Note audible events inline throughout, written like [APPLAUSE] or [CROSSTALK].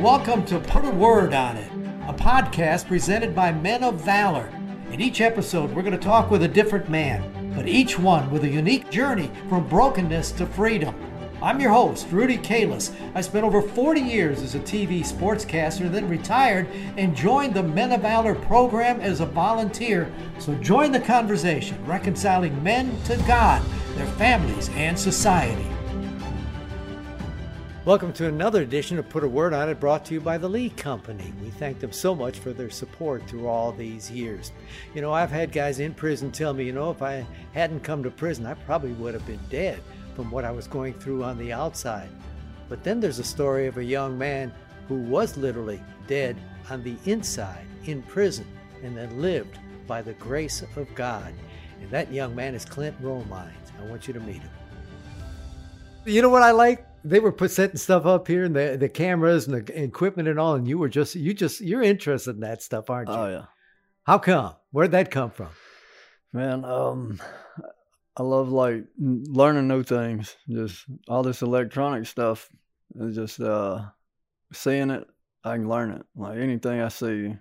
Welcome to Put a Word on It, a podcast presented by Men of Valor. In each episode, we're going to talk with a different man, but each one with a unique journey from brokenness to freedom. I'm your host, Rudy Kalis. I spent over 40 years as a TV sportscaster, then retired and joined the Men of Valor program as a volunteer. So join the conversation, reconciling men to God, their families, and society. Welcome to another edition of Put a Word on It brought to you by the Lee Company. We thank them so much for their support through all these years. You know, I've had guys in prison tell me, you know, if I hadn't come to prison, I probably would have been dead from what I was going through on the outside. But then there's a story of a young man who was literally dead on the inside in prison and then lived by the grace of God. And that young man is Clint Romines. I want you to meet him. You know what I like? they were put setting stuff up here and the the cameras and the equipment and all, and you were just you just you're interested in that stuff, aren't you? Oh yeah. How come? Where'd that come from? Man, um, I love like learning new things. Just all this electronic stuff. It's just uh, seeing it, I can learn it. Like anything I see,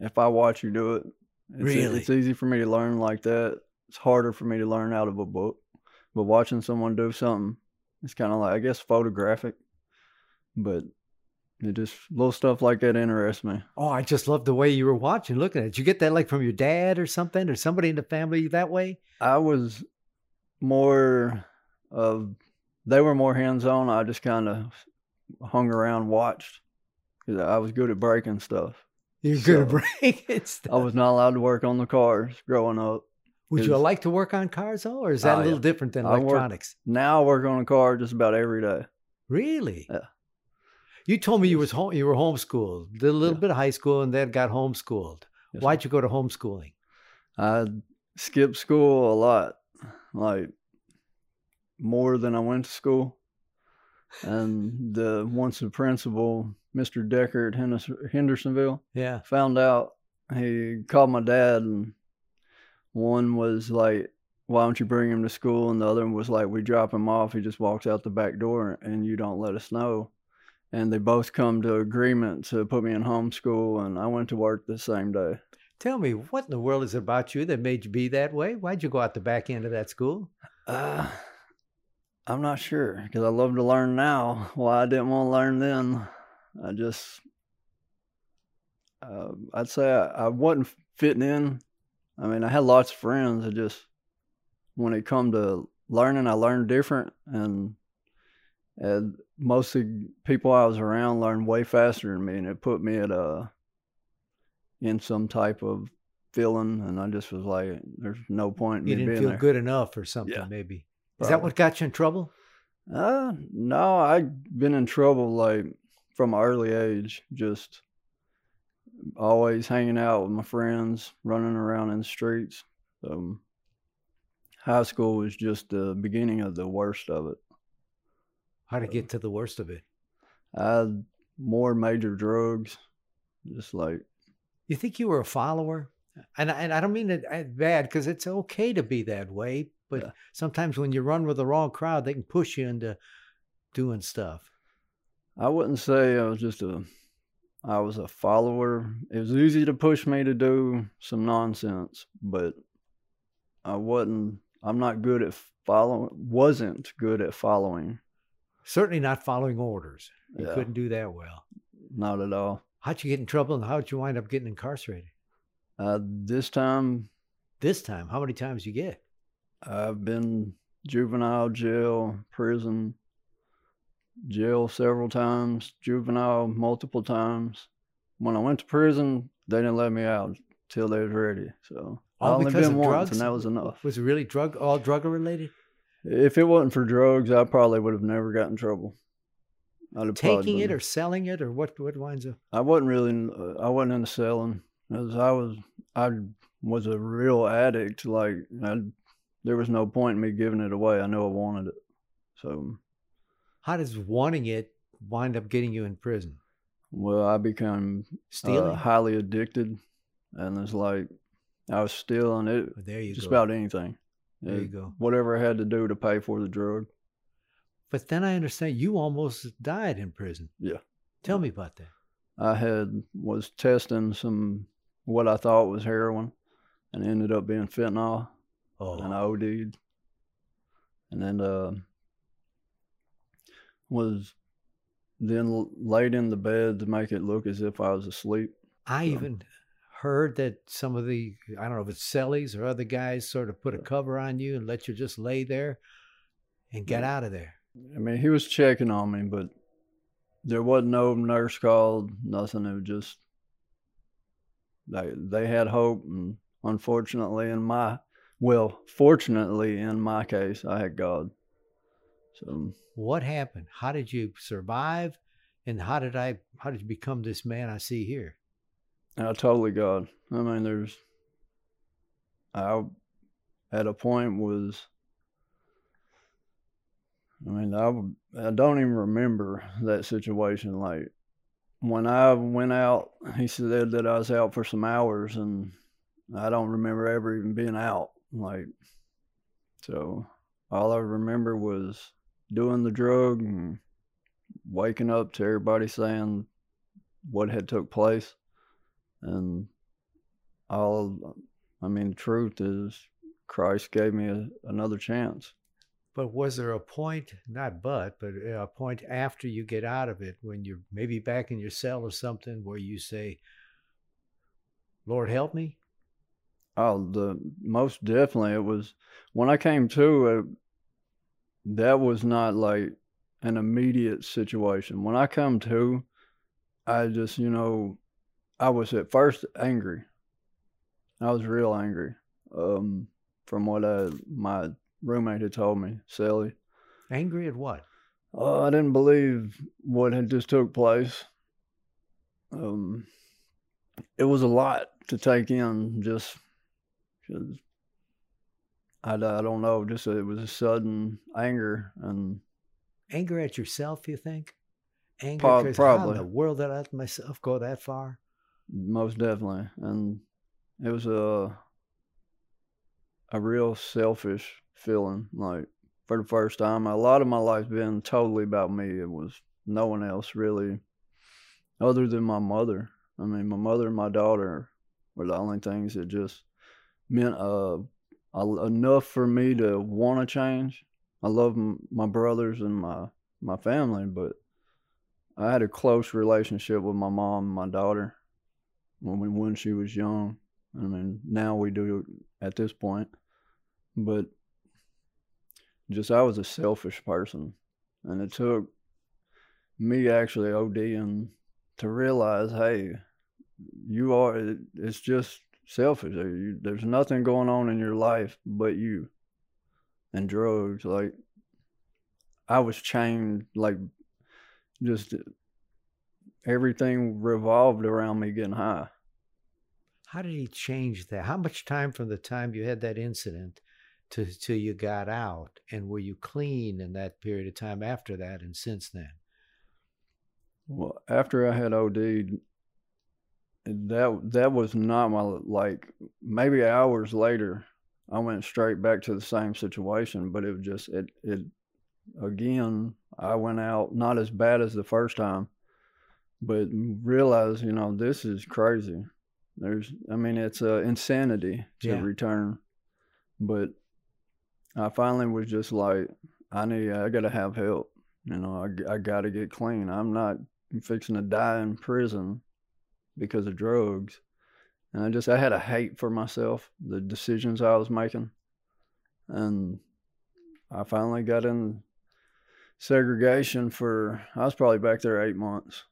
if I watch you do it, it's, really, it's easy for me to learn like that. It's harder for me to learn out of a book, but watching someone do something it's kind of like I guess photographic, but it just little stuff like that interests me. Oh, I just love the way you were watching, looking at it. Did you get that like from your dad or something, or somebody in the family that way? I was more of they were more hands on. I just kind of hung around, watched because I was good at breaking stuff. You're so good at [LAUGHS] breaking stuff. I was not allowed to work on the cars growing up. Would you like to work on cars though, or is that uh, a little yeah. different than electronics? Work, now I work on a car just about every day. Really? Yeah. You told me you was home, you were homeschooled, did a little yeah. bit of high school, and then got homeschooled. Yes, Why'd sir. you go to homeschooling? I skipped school a lot, like more than I went to school. And the once the principal, Mr. Decker at Hendersonville, yeah, found out. He called my dad and one was like, why don't you bring him to school? And the other one was like, we drop him off. He just walks out the back door and you don't let us know. And they both come to agreement to put me in homeschool. And I went to work the same day. Tell me, what in the world is it about you that made you be that way? Why'd you go out the back end of that school? Uh, I'm not sure because I love to learn now. Why I didn't want to learn then. I just, uh, I'd say I, I wasn't fitting in I mean, I had lots of friends. It just when it come to learning, I learned different, and and most of the people I was around learned way faster than me, and it put me at a in some type of feeling, and I just was like, "There's no point." you didn't feel there. good enough, or something, yeah, maybe. Is that what got you in trouble? Uh, no, I've been in trouble like from an early age. Just always hanging out with my friends, running around in the streets. Um, high school was just the beginning of the worst of it. How to get to the worst of it? I had more major drugs, just like. You think you were a follower? And and I don't mean it uh, bad because it's okay to be that way, but yeah. sometimes when you run with the wrong crowd, they can push you into doing stuff. I wouldn't say I was just a I was a follower. It was easy to push me to do some nonsense, but I wasn't. I'm not good at following. Wasn't good at following. Certainly not following orders. You yeah. couldn't do that well. Not at all. How'd you get in trouble, and how'd you wind up getting incarcerated? Uh, this time. This time, how many times you get? I've been juvenile jail, prison, jail several times, juvenile multiple times. When I went to prison, they didn't let me out till they was ready. So all I only been once, drugs? and that was enough. Was it really drug all drug related? If it wasn't for drugs, I probably would have never got in trouble. I'd have Taking it or selling it or what? What winds up? I wasn't really. Uh, I wasn't into selling. As I was, I was a real addict. Like I, there was no point in me giving it away. I knew I wanted it. So how does wanting it wind up getting you in prison? Well, I became uh, highly addicted, and it's like I was stealing it. Well, there you just go. about anything. There it, you go. Whatever I had to do to pay for the drug. But then I understand you almost died in prison. Yeah. Tell me about that. I had was testing some what I thought was heroin, and ended up being fentanyl, Oh, and I OD'd. And then uh, was then laid in the bed to make it look as if I was asleep. I so- even heard that some of the I don't know if it's Sellies or other guys sort of put a cover on you and let you just lay there and get out of there. I mean, he was checking on me, but there wasn't no nurse called, nothing. It was just they they had hope, and unfortunately, in my well, fortunately, in my case, I had God. So What happened? How did you survive? And how did I how did you become this man I see here? I totally God. I mean, there's I at a point was. I mean, I don't even remember that situation. Like when I went out, he said that I was out for some hours, and I don't remember ever even being out. Like, so all I remember was doing the drug and waking up to everybody saying what had took place, and all. I mean, the truth is, Christ gave me a, another chance. But was there a point, not but, but uh, a point after you get out of it when you're maybe back in your cell or something where you say, Lord, help me? Oh, the most definitely it was when I came to. That was not like an immediate situation. When I come to, I just you know, I was at first angry. I was real angry. Um, from what I, my roommate had told me, Sally. Angry at what? Uh, I didn't believe what had just took place. Um, it was a lot to take in. Just, I, I don't know. Just it was a sudden anger, and Anger at yourself, you think? Anger Prob- 'cause how in the world did I let myself go that far? most definitely, and it was a a real selfish feeling. Like for the first time, a lot of my life's been totally about me. It was no one else really, other than my mother. I mean, my mother and my daughter were the only things that just meant uh, enough for me to want to change. I love m- my brothers and my my family, but I had a close relationship with my mom and my daughter when we, when she was young. I mean, now we do at this point, but just I was a selfish person, and it took me actually ODing to realize, hey, you are. it- It's just selfish. There- There's nothing going on in your life but you and drugs. Like I was chained, like just everything revolved around me getting high. How did he change that? How much time from the time you had that incident to till you got out? And were you clean in that period of time after that and since then? Well, after I had OD'd, that that was not my like. Maybe hours later, I went straight back to the same situation, but it was just it it again. I went out not as bad as the first time, but realized you know this is crazy. There's, I mean, it's uh, insanity to Yeah. return, but I finally was just like, I need, I gotta have help. You know, I, I gotta get clean. I'm not fixing to die in prison because of drugs. And I just, I had a hate for myself, the decisions I was making. And I finally got in segregation for, I was probably back there eight months,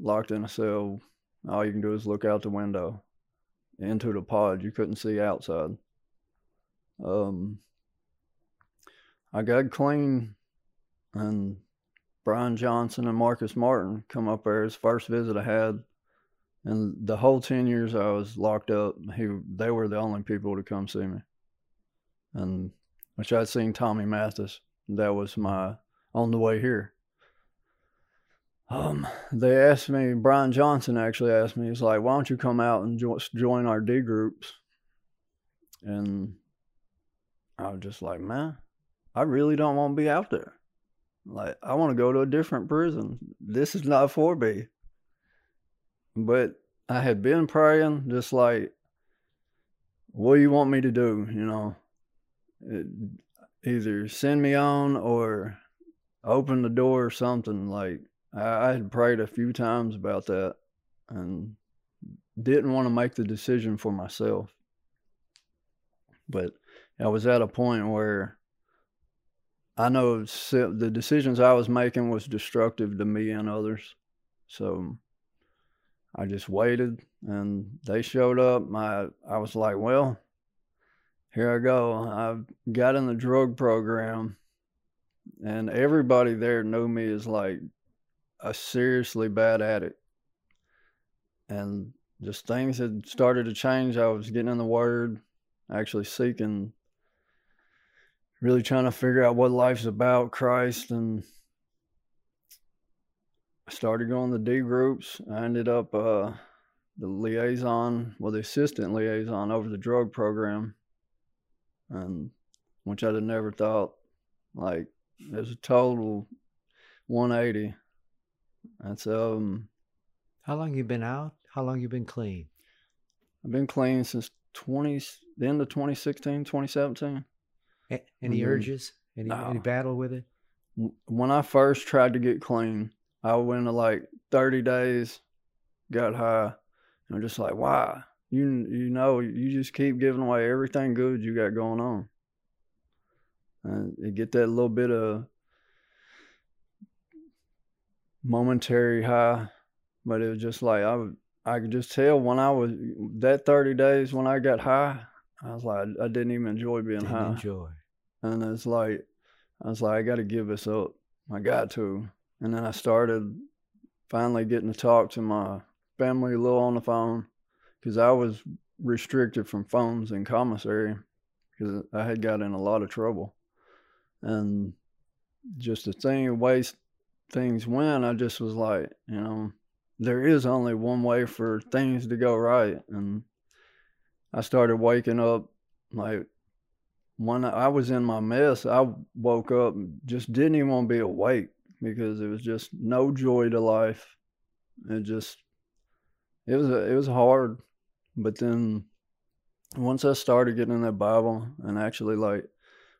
locked in a cell. All you can do is look out the window into the pod. You couldn't see outside. Um, I got clean and Brian Johnson and Marcus Martin come up there. His first visit I had, and the whole ten years I was locked up, he they were the only people to come see me. And which I'd seen Tommy Mathis. That was my on the way here. Um, they asked me. Brian Johnson actually asked me. He's like, "Why don't you come out and jo- join our D groups?" And I was just like, "Man, I really don't want to be out there." Like, I want to go to a different prison. This is not for me. But I had been praying, just like, what do you want me to do? You know, it, either send me on or open the door or something. Like, I, I had prayed a few times about that and didn't want to make the decision for myself. But I was at a point where I know the decisions I was making was destructive to me and others. So I just waited and they showed up. I I was like, well, here I go. I got in the drug program and everybody there knew me as like a seriously bad addict. And just things had started to change. I was getting in the word, actually seeking really trying to figure out what life's about, Christ, and I started going to D groups. I ended up uh, the liaison, well, the assistant liaison over the drug program, and which I'd have never thought. Like, it was a total 180. That's um. How long you been out? How long you been clean? I've been clean since 20 the end of 2016, 2017. Any mm-hmm. urges? Any, no. any battle with it? When I first tried to get clean, I went to like 30 days, got high, and I'm just like, why? You you know, you just keep giving away everything good you got going on, and you get that little bit of momentary high, but it was just like I I could just tell when I was that 30 days when I got high, I was like, I didn't even enjoy being didn't high. Enjoy. And it's like, I was like, I got to give this up. I got to. And then I started finally getting to talk to my family a little on the phone because I was restricted from phones in commissary because I had got in a lot of trouble. And just the thing, way things went, I just was like, you know, there is only one way for things to go right. And I started waking up like when I was in my mess, I woke up just didn't even want to be awake because it was just no joy to life. It just it was it was hard, but then once I started getting in that Bible and actually like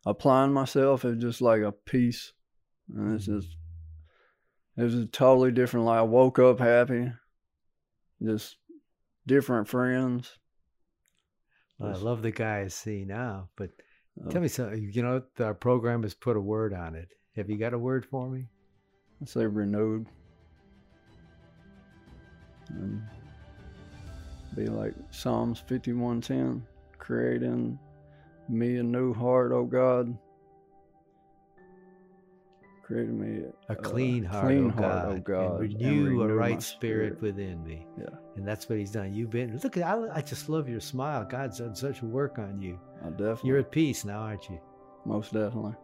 applying myself, it was just like a peace, and it's just it was a totally different life. I woke up happy, just different friends. Well, I love the guy I see now, but uh, tell me something. You know, our program has put a word on it. Have you got a word for me? Say renewed. And be like Psalms 51:10, creating me a new heart, O God, created me a clean heart, clean oh heart, God, God, and renew, and renew a right spirit, spirit, within me. Yeah, and that's what He's done. You've been look at. I, I just love your smile. God's done such work on you. I definitely. You're at peace now, aren't you? Most definitely.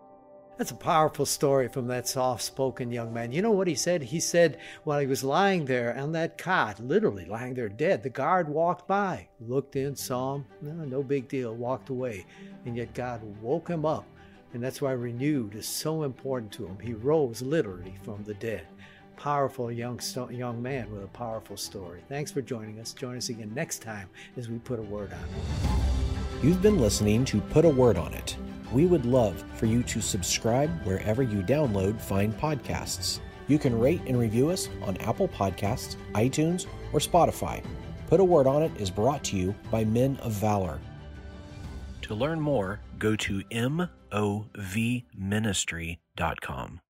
That's a powerful story from that soft spoken young man. You know what he said? He said while he was lying there on that cot, literally lying there dead, the guard walked by, looked in, saw him, no, no big deal, walked away. And yet God woke him up and that's why renewed is so important to him. He rose literally from the dead. Powerful young, young man with a powerful story. Thanks for joining us. Join us again next time as we put a word on it. You've been listening to Put a Word on It. We would love for you to subscribe wherever you download fine podcasts. You can rate and review us on Apple Podcasts, iTunes, or Spotify. Put a Word on It is brought to you by Men of Valor. To learn more, go to movministry.com.